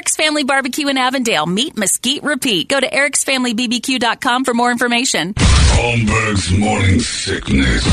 Eric's Family Barbecue in Avondale. Meat Mesquite Repeat. Go to ericsfamilybbq.com for more information. Holmberg's morning sickness.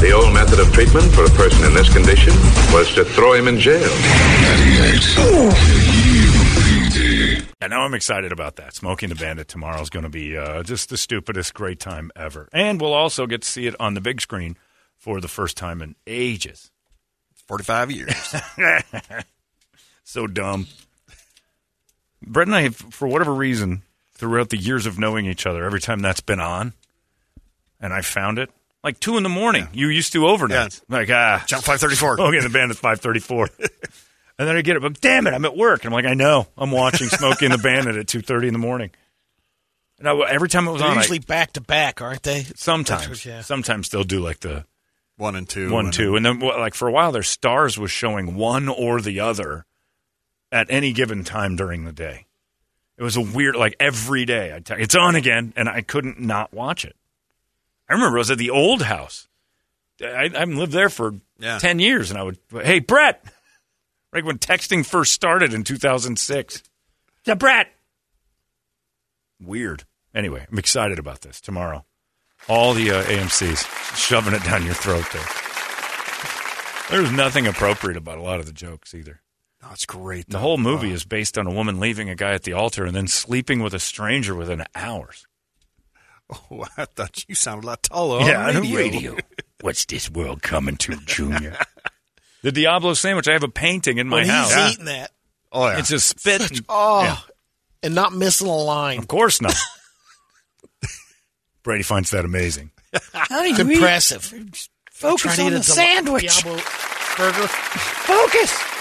The old method of treatment for a person in this condition was to throw him in jail. 98. And now I'm excited about that. Smokey and the Bandit tomorrow is going to be uh, just the stupidest great time ever. And we'll also get to see it on the big screen for the first time in ages. 45 years. So dumb. Brett and I, have, for whatever reason, throughout the years of knowing each other, every time that's been on, and I found it, like 2 in the morning. You used to overnight. Like, ah. Jump 534. Smokey and the band Bandit 534. and then I get it, but damn it, I'm at work. And I'm like, I know. I'm watching Smokey and the Bandit at 2.30 in the morning. And I, every time it was They're on, I- usually back to back, aren't they? sometimes, Yeah. sometimes they'll do like the One and two. one and- two, and then like for a while, their stars was showing one or the other at any given time during the day. It was a weird, like every day. I'd tell- it's on again, and I couldn't not watch it. I remember I was at the old house. I, I haven't lived there for Yeah. ten years, and I would, hey Brett, right when texting first started in two thousand six. Yeah, Brett. Weird. Anyway, I'm excited about this tomorrow. All the uh, AMC's shoving it down your throat there. There's nothing appropriate about a lot of the jokes either. Oh, it's great. The whole movie Oh. is based on a woman leaving a guy at the altar and then sleeping with a stranger within hours. Oh, I thought you sounded a lot taller yeah, on on radio. the radio. What's this world coming to, Junior? the Diablo sandwich. I have a painting in my When house. he's eating that, Oh, yeah. It's just spit. and- oh, Yeah. and not missing a line. Of course not. Brady finds that amazing. It's impressive. Focus on the sandwich. Diablo burger. Focus.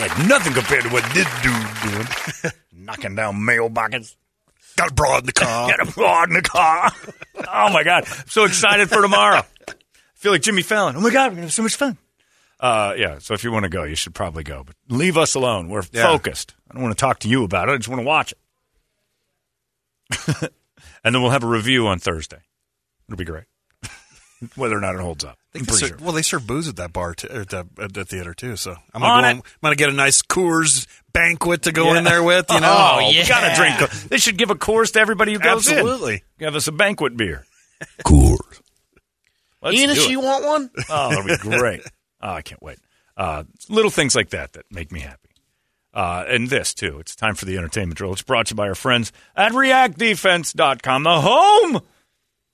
Like nothing compared to what this dude doing. Knocking down mailboxes. got a broad in the car. Got a broad in the car. oh my god! I'm so excited for tomorrow. I feel like Jimmy Fallon. Oh my god, we're gonna have so much fun. Uh, yeah. So if you want to go, you should probably go. But leave us alone. We're Yeah. focused. I don't want to talk to you about it. I just want to watch it. and then we'll have a review on Thursday. It'll be great. Whether or not it holds up. They serve- sure. Well, they serve booze at that bar at, the, at the theater too. So I'm gonna, go it. I'm gonna get a nice Coors banquet to go in there with. You know, Oh, yeah. gotta drink. They should give a Coors to everybody who goes in. absolutely. Give us a banquet beer. Coors. Enos, you want one? Oh, that'd be great. oh, I can't wait. Uh, little things like that that make me happy. Uh, and this, too. It's time for the entertainment drill. It's brought to you by our friends at reactdefense.com, the home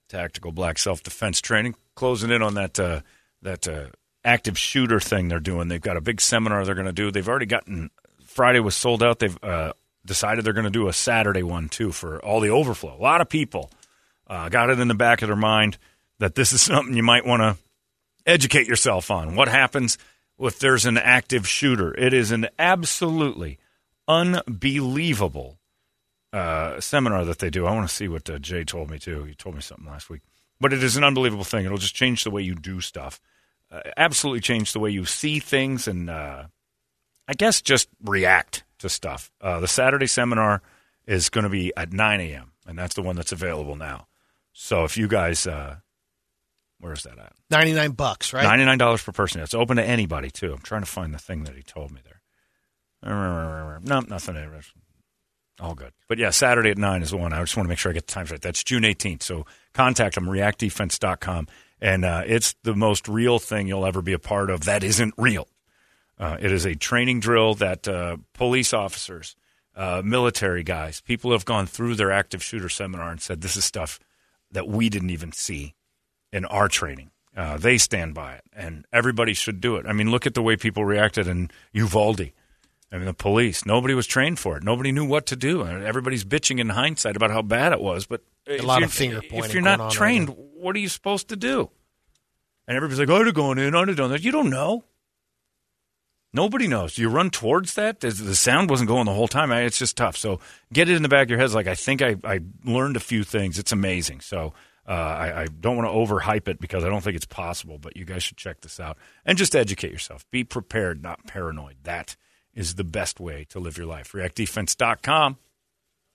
tactical black self defense training. Closing in on that, uh, that uh, active shooter thing they're doing. They've got a big seminar they're going to do. They've already gotten, Friday was sold out. They've uh, decided they're going to do a Saturday one, too, for all the overflow. A lot of people uh, got it in the back of their mind that this is something you might want to educate yourself on. What happens if there's an active shooter? It is an absolutely unbelievable uh, seminar that they do. I want to see what uh, Jay told me too. He told me something last week, but it is an unbelievable thing. It'll just change the way you do stuff. Uh, absolutely change the way you see things, and uh, I guess just react to stuff. Uh, the Saturday seminar is going to be at 9 a.m., and that's the one that's available now. So if you guys, uh, where's that at? 99 bucks, right? Ninety nine dollars per person. It's open to anybody too. I'm trying to find the thing that he told me there. No, nothing. All good. But yeah, Saturday at nine is the one. I just want to make sure I get the times right. That's June 18th. So contact them, reactdefense.com. And uh, it's the most real thing you'll ever be a part of that isn't real. Uh, it is a training drill that uh, police officers, uh, military guys, people have gone through their active shooter seminar and said this is stuff that we didn't even see in our training. Uh, they stand by it, and everybody should do it. I mean, look at the way people reacted in Uvalde I mean, the police. Nobody was trained for it. Nobody knew what to do. Everybody's bitching in hindsight about how bad it was. But a lot of finger pointing. If you're not trained, what are you supposed to do? And everybody's like, "I'd have gone in. I'd have done that." You don't know. Nobody knows. Do you run towards that? The sound wasn't going the whole time. It's just tough. So get it in the back of your head. It's Like I think I, I learned a few things. It's amazing. So uh, I, I don't want to overhype it because I don't think it's possible. But you guys should check this out and just educate yourself. Be prepared, not paranoid. That is the best way to live your life. ReactDefense.com.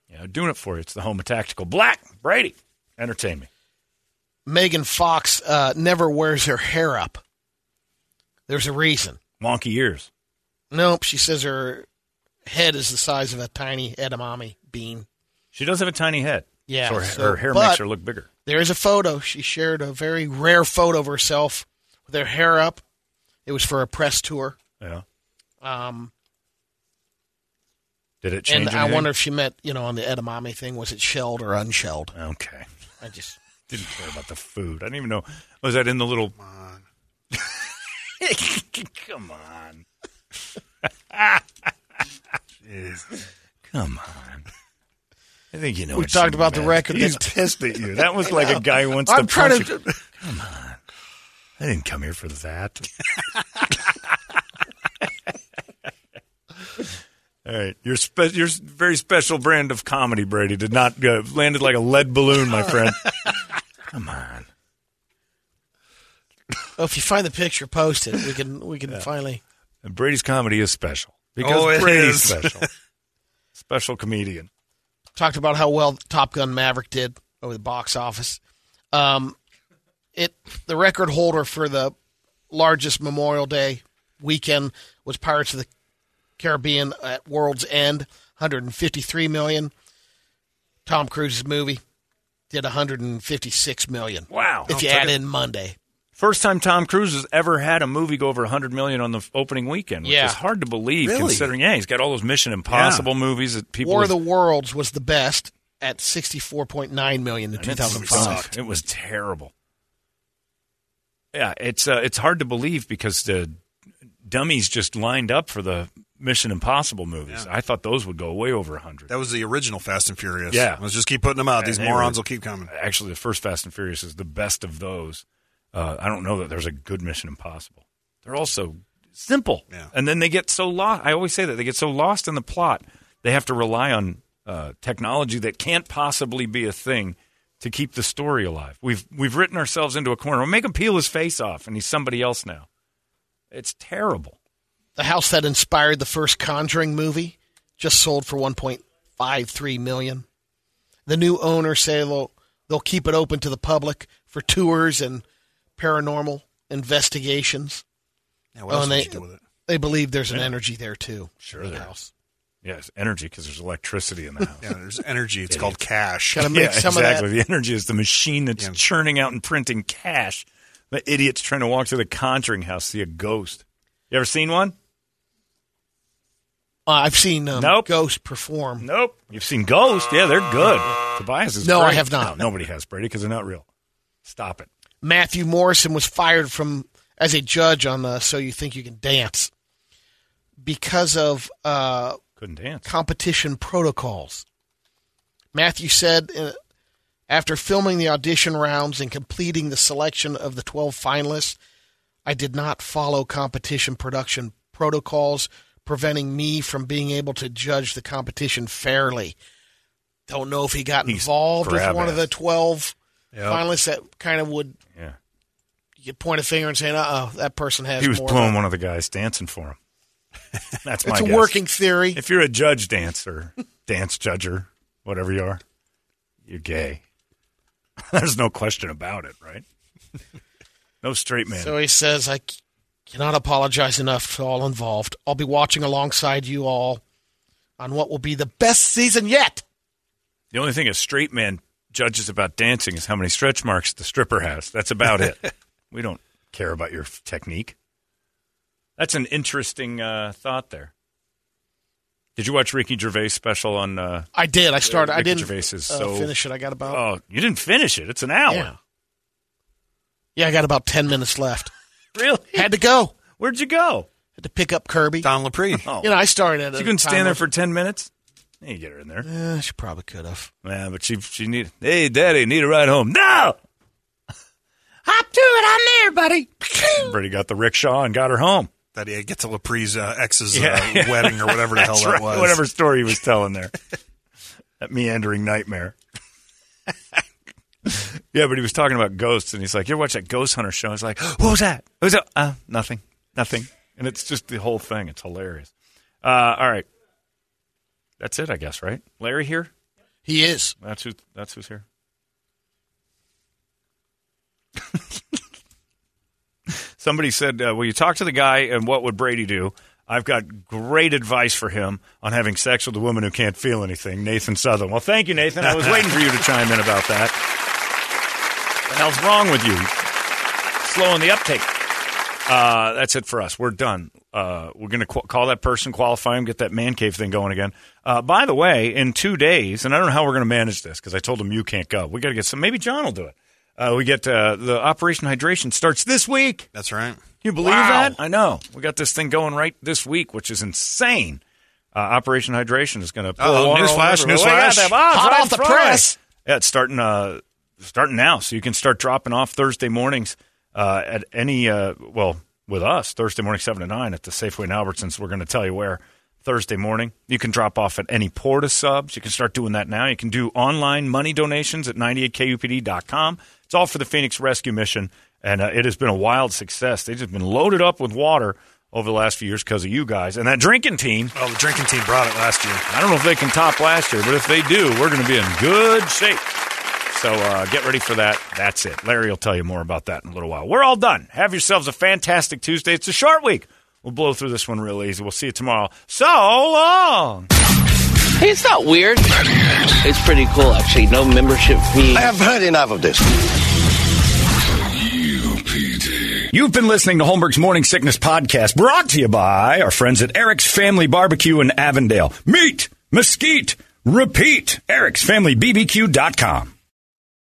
You know, doing it for you. It's the home of tactical. Black Brady, entertain me. Megan Fox uh, never wears her hair up. There's a reason. Wonky ears. Nope, she says her head is the size of a tiny edamame bean. She does have a tiny head. Yeah, so her, so- her hair makes her look bigger. There is a photo. She shared a very rare photo of herself with her hair up. It was for a press tour. Yeah. Um, Did it change? and I wonder if she meant, you know, on the edamame thing, was it shelled or unshelled? Okay. I just Didn't care about the food. I didn't even know. Was that in the little? Come on. Come on. Come on! I think you know. We talked about the meant. record He's pissed at you. That was like a guy who wants I'm to trying punch to- Come on. I didn't come here for that. All right, your spe- your very special brand of comedy, Brady, did not uh, landed like a lead balloon, my friend. Come on. Oh, if you find the picture, post it. We can we can finally. And Brady's comedy is special because Oh, it Brady's is. special. special comedian. talked about how well Top Gun Maverick did over the box office. Um, it the record holder for the largest Memorial Day weekend was Pirates of the Caribbean at World's End, 153 million. Tom Cruise's movie did 156 million. Wow. If you add in Monday, First time Tom Cruise has ever had a movie go over 100 million on the opening weekend, which Yeah. is hard to believe Really? considering, yeah, he's got all those Mission Impossible movies that people. War of the Worlds was the best at 64.9 million in and 2005. It was terrible. Yeah, it's uh, it's hard to believe because the dummies just lined up for the Mission Impossible movies. I thought those would go way over 100. That was the original Fast and Furious. Yeah. Let's just keep putting them out. These morons were- will keep coming. Actually, the first Fast and Furious is the best of those. Uh, I don't know that there's a good Mission Impossible. They're also simple, Yeah. and then they get so lost. I always say that they get so lost in the plot, they have to rely on uh, technology that can't possibly be a thing to keep the story alive. We've we've written ourselves into a corner. We'll make him peel his face off, and he's somebody else now. It's terrible. The house that inspired the first Conjuring movie just sold for 1.53 million. The new owners say they'll they'll keep it open to the public for tours and paranormal investigations. Yeah, what Oh, else and would they you do with it? they believe there's an energy there too. Sure in the there house. Yes, energy because there's electricity in the house. Yeah, there's energy. It's called cash. Gotta make yeah, some exactly. of that. The energy is the machine that's Yeah. churning out and printing cash. The idiot's trying to walk through the Conjuring house, see a ghost. You ever seen one? Uh, I've seen um, Nope. Ghost perform. Nope. You've seen Ghost? Yeah, they're good. Tobias is No, I have not. No, nobody has Brady because they're not real. Stop it. Matthew Morrison was fired from as a judge on the So You Think You Can Dance because of uh, Couldn't dance. competition protocols. Matthew said uh, after filming the audition rounds and completing the selection of the 12 finalists, I did not follow competition production protocols, preventing me from being able to judge the competition fairly. Don't know if he got He's involved with one of the 12 Yep. finalists that kind of would Yeah. you point a finger and say, "Uh oh, that person has." He was blowing than-" one of the guys dancing for him. That's my It's a guess. working theory. If you're a judge dancer, dance judger, whatever you are, you're gay. There's no question about it, right? no straight man. So he says, "I cannot apologize enough to all involved. I'll be watching alongside you all on what will be the best season yet." The only thing a straight man judges about dancing is how many stretch marks the stripper has. That's about it. we don't care about your f- technique. That's an interesting uh, thought there. Did you watch Ricky Gervais special on? Uh, I did. I started. I Ricky didn't Gervais is uh, so- finish it. I got about oh, you didn't finish it. It's an hour. yeah, yeah. I got about ten minutes left. Really? Had to go. Where'd you go? Had to pick up Kirby. Don Lepre. Oh. You know, I started at She a couldn't stand there for 10 minutes? Yeah, you get her in there. Eh, she probably could have. Yeah, but she she need. Hey, Daddy, need a ride home? No. Hop to it. I'm there, buddy. Brady got the rickshaw and got her home. That he get to Lepre's uh, ex's Yeah. uh, wedding or whatever the hell That's that right, was. Whatever story he was telling there. that meandering nightmare. yeah, but he was talking about ghosts, and he's like, "You ever watch that Ghost Hunter show?" I was like, "What was that? What was that? Uh, nothing, nothing." And it's just the whole thing. It's hilarious. Uh, all right, that's it, I guess. Right? Larry here. He is. That's who. That's who's here. Somebody said, uh, "Will you talk to the guy and what would Brady do?" I've got great advice for him on having sex with a woman who can't feel anything. Nathan Southern. Well, thank you, Nathan. I was waiting for you to chime in about that. The hell's wrong with you? Slowing the uptake. Uh, that's it for us. We're done. Uh, we're going to qu- call that person, qualify him, get that man cave thing going again. Uh, by the way, in two days, and I don't know how we're going to manage this because I told him you can't go. We got to get some. Maybe John will do it. Uh, we get uh, the Operation Hydration starts this week. That's right. You believe Wow. that? I know. We got this thing going right this week, which is insane. Uh, Operation Hydration is going to pour Uh-oh, water all newsflash, over. Well, newsflash. that. Oh, Hot right off the Friday. press. Yeah, it's starting uh, starting now, so you can start dropping off Thursday mornings uh, at any uh, well with us Thursday morning seven to nine at the Safeway in Albertsons. We're going to tell you where Thursday morning. You can drop off at any Port of Subs. You can start doing that now. You can do online money donations at 98kupd.com. It's all for the Phoenix Rescue Mission, and uh, it has been a wild success. They've just been loaded up with water over the last few years because of you guys and that drinking team. Oh, the drinking team brought it last year. I don't know if they can top last year, but if they do, we're going to be in good shape. So uh, get ready for that. That's it. Larry will tell you more about that in a little while. We're all done. Have yourselves a fantastic Tuesday. It's a short week. We'll blow through this one real easy. We'll see you tomorrow. So long. Hey, it's not weird. It's pretty cool, actually. No membership fee. I have heard enough of this. UPD. You've been listening to Holmberg's Morning Sickness Podcast, brought to you by our friends at Eric's Family Barbecue in Avondale. Meat, mesquite, repeat. Eric'sFamilyBBQ.com.